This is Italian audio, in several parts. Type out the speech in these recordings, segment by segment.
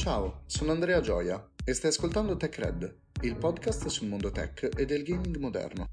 Ciao, sono Andrea Gioia e stai ascoltando TechRed, il podcast sul mondo tech e del gaming moderno.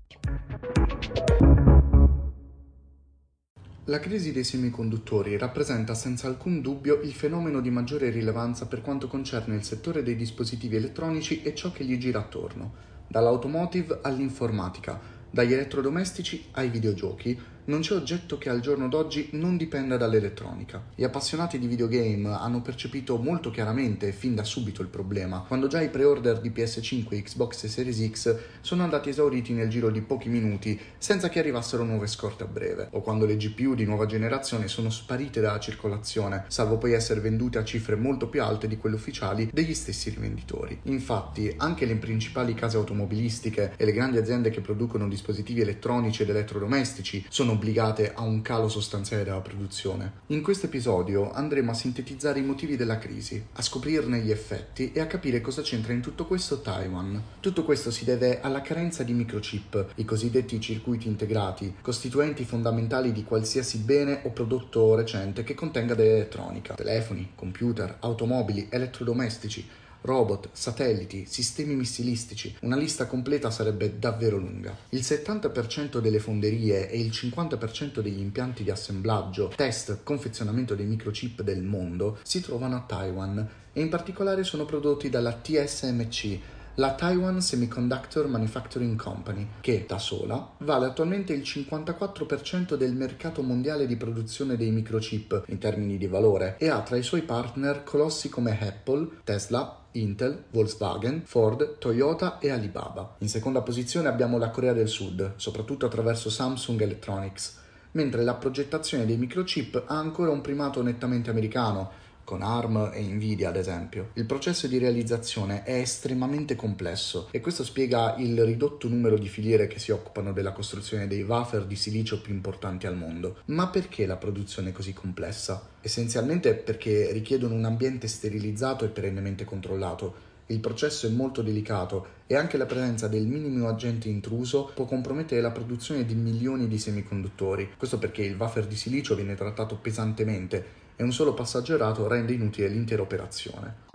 La crisi dei semiconduttori rappresenta senza alcun dubbio il fenomeno di maggiore rilevanza per quanto concerne il settore dei dispositivi elettronici e ciò che gli gira attorno, dall'automotive all'informatica, dagli elettrodomestici ai videogiochi, non c'è oggetto che al giorno d'oggi non dipenda dall'elettronica. Gli appassionati di videogame hanno percepito molto chiaramente fin da subito il problema, quando già i pre-order di PS5, Xbox e Series X sono andati esauriti nel giro di pochi minuti senza che arrivassero nuove scorte a breve, o quando le GPU di nuova generazione sono sparite dalla circolazione, salvo poi essere vendute a cifre molto più alte di quelle ufficiali degli stessi rivenditori. Infatti, anche le principali case automobilistiche e le grandi aziende che producono dispositivi elettronici ed elettrodomestici sono obbligate a un calo sostanziale della produzione. In questo episodio andremo a sintetizzare i motivi della crisi, a scoprirne gli effetti e a capire cosa c'entra in tutto questo Taiwan. Tutto questo si deve alla carenza di microchip, i cosiddetti circuiti integrati, costituenti fondamentali di qualsiasi bene o prodotto recente che contenga dell'elettronica, telefoni, computer, automobili, elettrodomestici, robot, satelliti, sistemi missilistici. Una lista completa sarebbe davvero lunga. Il 70% delle fonderie e il 50% degli impianti di assemblaggio, test, confezionamento dei microchip del mondo si trovano a Taiwan e in particolare sono prodotti dalla TSMC, la Taiwan Semiconductor Manufacturing Company, che da sola vale attualmente il 54% del mercato mondiale di produzione dei microchip in termini di valore e ha tra i suoi partner colossi come Apple, Tesla, Intel, Volkswagen, Ford, Toyota e Alibaba. In seconda posizione abbiamo la Corea del Sud, soprattutto attraverso Samsung Electronics, mentre la progettazione dei microchip ha ancora un primato nettamente americano, con ARM e Nvidia ad esempio. Il processo di realizzazione è estremamente complesso e questo spiega il ridotto numero di filiere che si occupano della costruzione dei wafer di silicio più importanti al mondo. Ma perché la produzione è così complessa? Essenzialmente perché richiedono un ambiente sterilizzato e perennemente controllato. Il processo è molto delicato e anche la presenza del minimo agente intruso può compromettere la produzione di milioni di semiconduttori. Questo perché il wafer di silicio viene trattato pesantemente e un solo passaggio errato rende inutile l'intera operazione.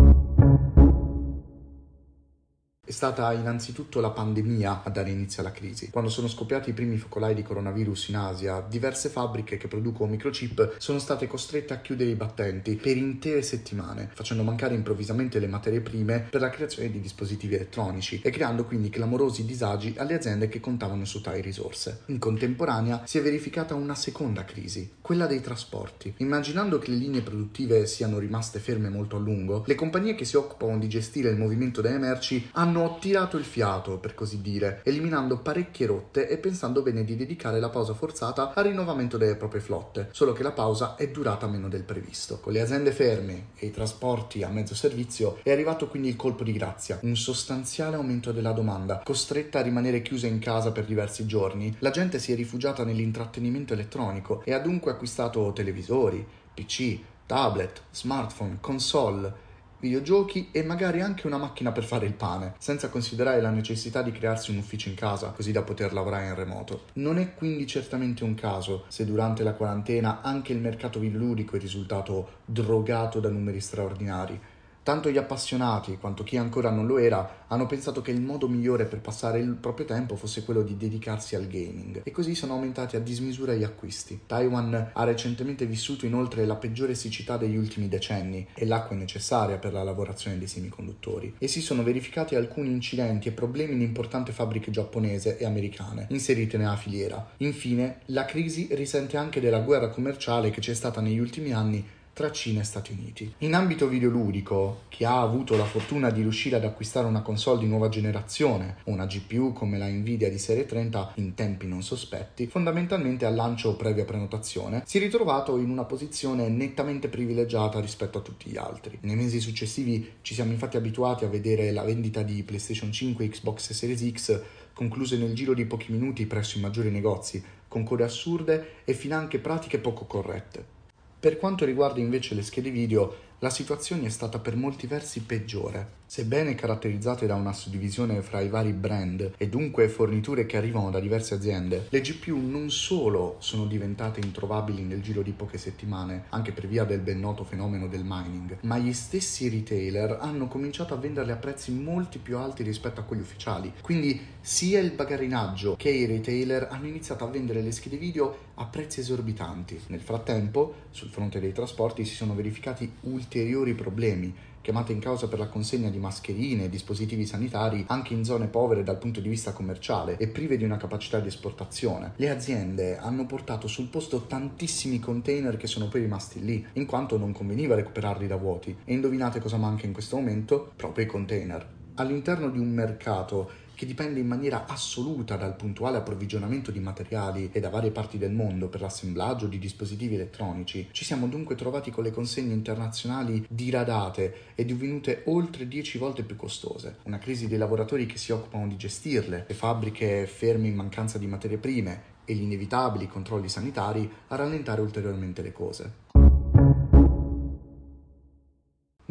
È stata innanzitutto la pandemia a dare inizio alla crisi. Quando sono scoppiati i primi focolai di coronavirus in Asia, diverse fabbriche che producono microchip sono state costrette a chiudere i battenti per intere settimane, facendo mancare improvvisamente le materie prime per la creazione di dispositivi elettronici e creando quindi clamorosi disagi alle aziende che contavano su tali risorse. In contemporanea si è verificata una seconda crisi, quella dei trasporti. Immaginando che le linee produttive siano rimaste ferme molto a lungo, le compagnie che si occupano di gestire il movimento delle merci hanno hanno tirato il fiato, per così dire, eliminando parecchie rotte e pensando bene di dedicare la pausa forzata al rinnovamento delle proprie flotte, solo che la pausa è durata meno del previsto. Con le aziende ferme e i trasporti a mezzo servizio è arrivato quindi il colpo di grazia, un sostanziale aumento della domanda, costretta a rimanere chiusa in casa per diversi giorni. La gente si è rifugiata nell'intrattenimento elettronico e ha dunque acquistato televisori, PC, tablet, smartphone, console, videogiochi e magari anche una macchina per fare il pane, senza considerare la necessità di crearsi un ufficio in casa, così da poter lavorare in remoto. Non è quindi certamente un caso se durante la quarantena anche il mercato videoludico è risultato drogato da numeri straordinari. Tanto gli appassionati quanto chi ancora non lo era hanno pensato che il modo migliore per passare il proprio tempo fosse quello di dedicarsi al gaming e così sono aumentati a dismisura gli acquisti. Taiwan ha recentemente vissuto inoltre la peggiore siccità degli ultimi decenni e l'acqua è necessaria per la lavorazione dei semiconduttori e si sono verificati alcuni incidenti e problemi in importanti fabbriche giapponese e americane inserite nella filiera. Infine, la crisi risente anche della guerra commerciale che c'è stata negli ultimi anni tra Cina e Stati Uniti. In ambito videoludico, chi ha avuto la fortuna di riuscire ad acquistare una console di nuova generazione una GPU come la Nvidia di serie 30 in tempi non sospetti, fondamentalmente al lancio o previa prenotazione, si è ritrovato in una posizione nettamente privilegiata rispetto a tutti gli altri. Nei mesi successivi ci siamo infatti abituati a vedere la vendita di PlayStation 5 e Xbox Series X concluse nel giro di pochi minuti presso i maggiori negozi, con code assurde e finanche pratiche poco corrette. Per quanto riguarda invece le schede video, la situazione è stata per molti versi peggiore. Sebbene caratterizzate da una suddivisione fra i vari brand e dunque forniture che arrivano da diverse aziende, le GPU non solo sono diventate introvabili nel giro di poche settimane, anche per via del ben noto fenomeno del mining, ma gli stessi retailer hanno cominciato a venderle a prezzi molti più alti rispetto a quelli ufficiali. Quindi sia il bagarinaggio che i retailer hanno iniziato a vendere le schede video a prezzi esorbitanti. Nel frattempo, sul fronte dei trasporti si sono verificati ulteriori problemi chiamate in causa per la consegna di mascherine e dispositivi sanitari anche in zone povere dal punto di vista commerciale e prive di una capacità di esportazione. Le aziende hanno portato sul posto tantissimi container che sono poi rimasti lì, in quanto non conveniva recuperarli da vuoti. E indovinate cosa manca in questo momento? Proprio i container. All'interno di un mercato che dipende in maniera assoluta dal puntuale approvvigionamento di materiali e da varie parti del mondo per l'assemblaggio di dispositivi elettronici, ci siamo dunque trovati con le consegne internazionali diradate e divenute oltre 10 volte più costose. Una crisi dei lavoratori che si occupano di gestirle, le fabbriche ferme in mancanza di materie prime e gli inevitabili controlli sanitari a rallentare ulteriormente le cose.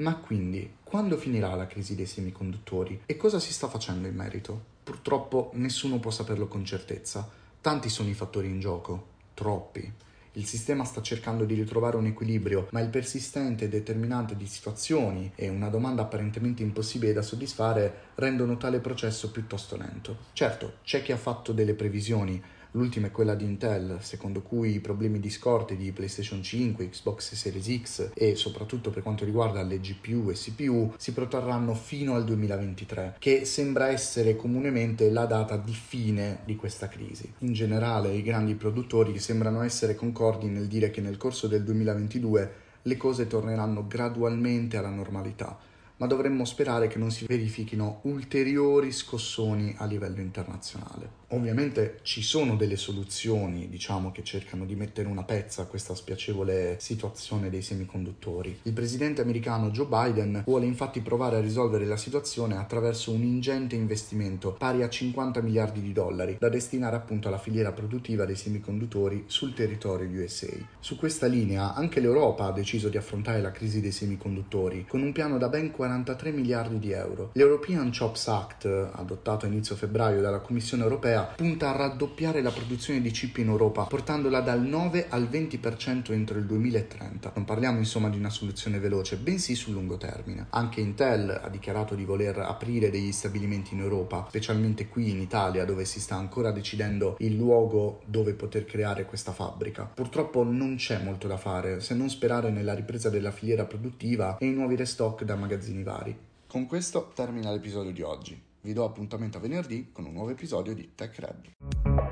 Ma quindi, quando finirà la crisi dei semiconduttori e cosa si sta facendo in merito? Purtroppo nessuno può saperlo con certezza. Tanti sono i fattori in gioco, troppi. Il sistema sta cercando di ritrovare un equilibrio, ma il persistente e determinante di situazioni e una domanda apparentemente impossibile da soddisfare rendono tale processo piuttosto lento. Certo, c'è chi ha fatto delle previsioni, L'ultima è quella di Intel, secondo cui i problemi di scorte di PlayStation 5, Xbox Series X e soprattutto per quanto riguarda le GPU e CPU si protrarranno fino al 2023, che sembra essere comunemente la data di fine di questa crisi. In generale, i grandi produttori sembrano essere concordi nel dire che nel corso del 2022 le cose torneranno gradualmente alla normalità ma dovremmo sperare che non si verifichino ulteriori scossoni a livello internazionale. Ovviamente ci sono delle soluzioni, diciamo, che cercano di mettere una pezza a questa spiacevole situazione dei semiconduttori. Il presidente americano Joe Biden vuole infatti provare a risolvere la situazione attraverso un ingente investimento pari a 50 miliardi di dollari da destinare appunto alla filiera produttiva dei semiconduttori sul territorio USA. Su questa linea anche l'Europa ha deciso di affrontare la crisi dei semiconduttori con un piano da ben 40 43 miliardi di euro. L'European Chops Act, adottato a inizio febbraio dalla Commissione europea, punta a raddoppiare la produzione di chip in Europa, portandola dal 9 al 20% entro il 2030. Non parliamo insomma di una soluzione veloce, bensì sul lungo termine. Anche Intel ha dichiarato di voler aprire degli stabilimenti in Europa, specialmente qui in Italia, dove si sta ancora decidendo il luogo dove poter creare questa fabbrica. Purtroppo non c'è molto da fare, se non sperare nella ripresa della filiera produttiva e in nuovi restock da magazzini vari. Con questo termina l'episodio di oggi. Vi do appuntamento a venerdì con un nuovo episodio di Tech Red.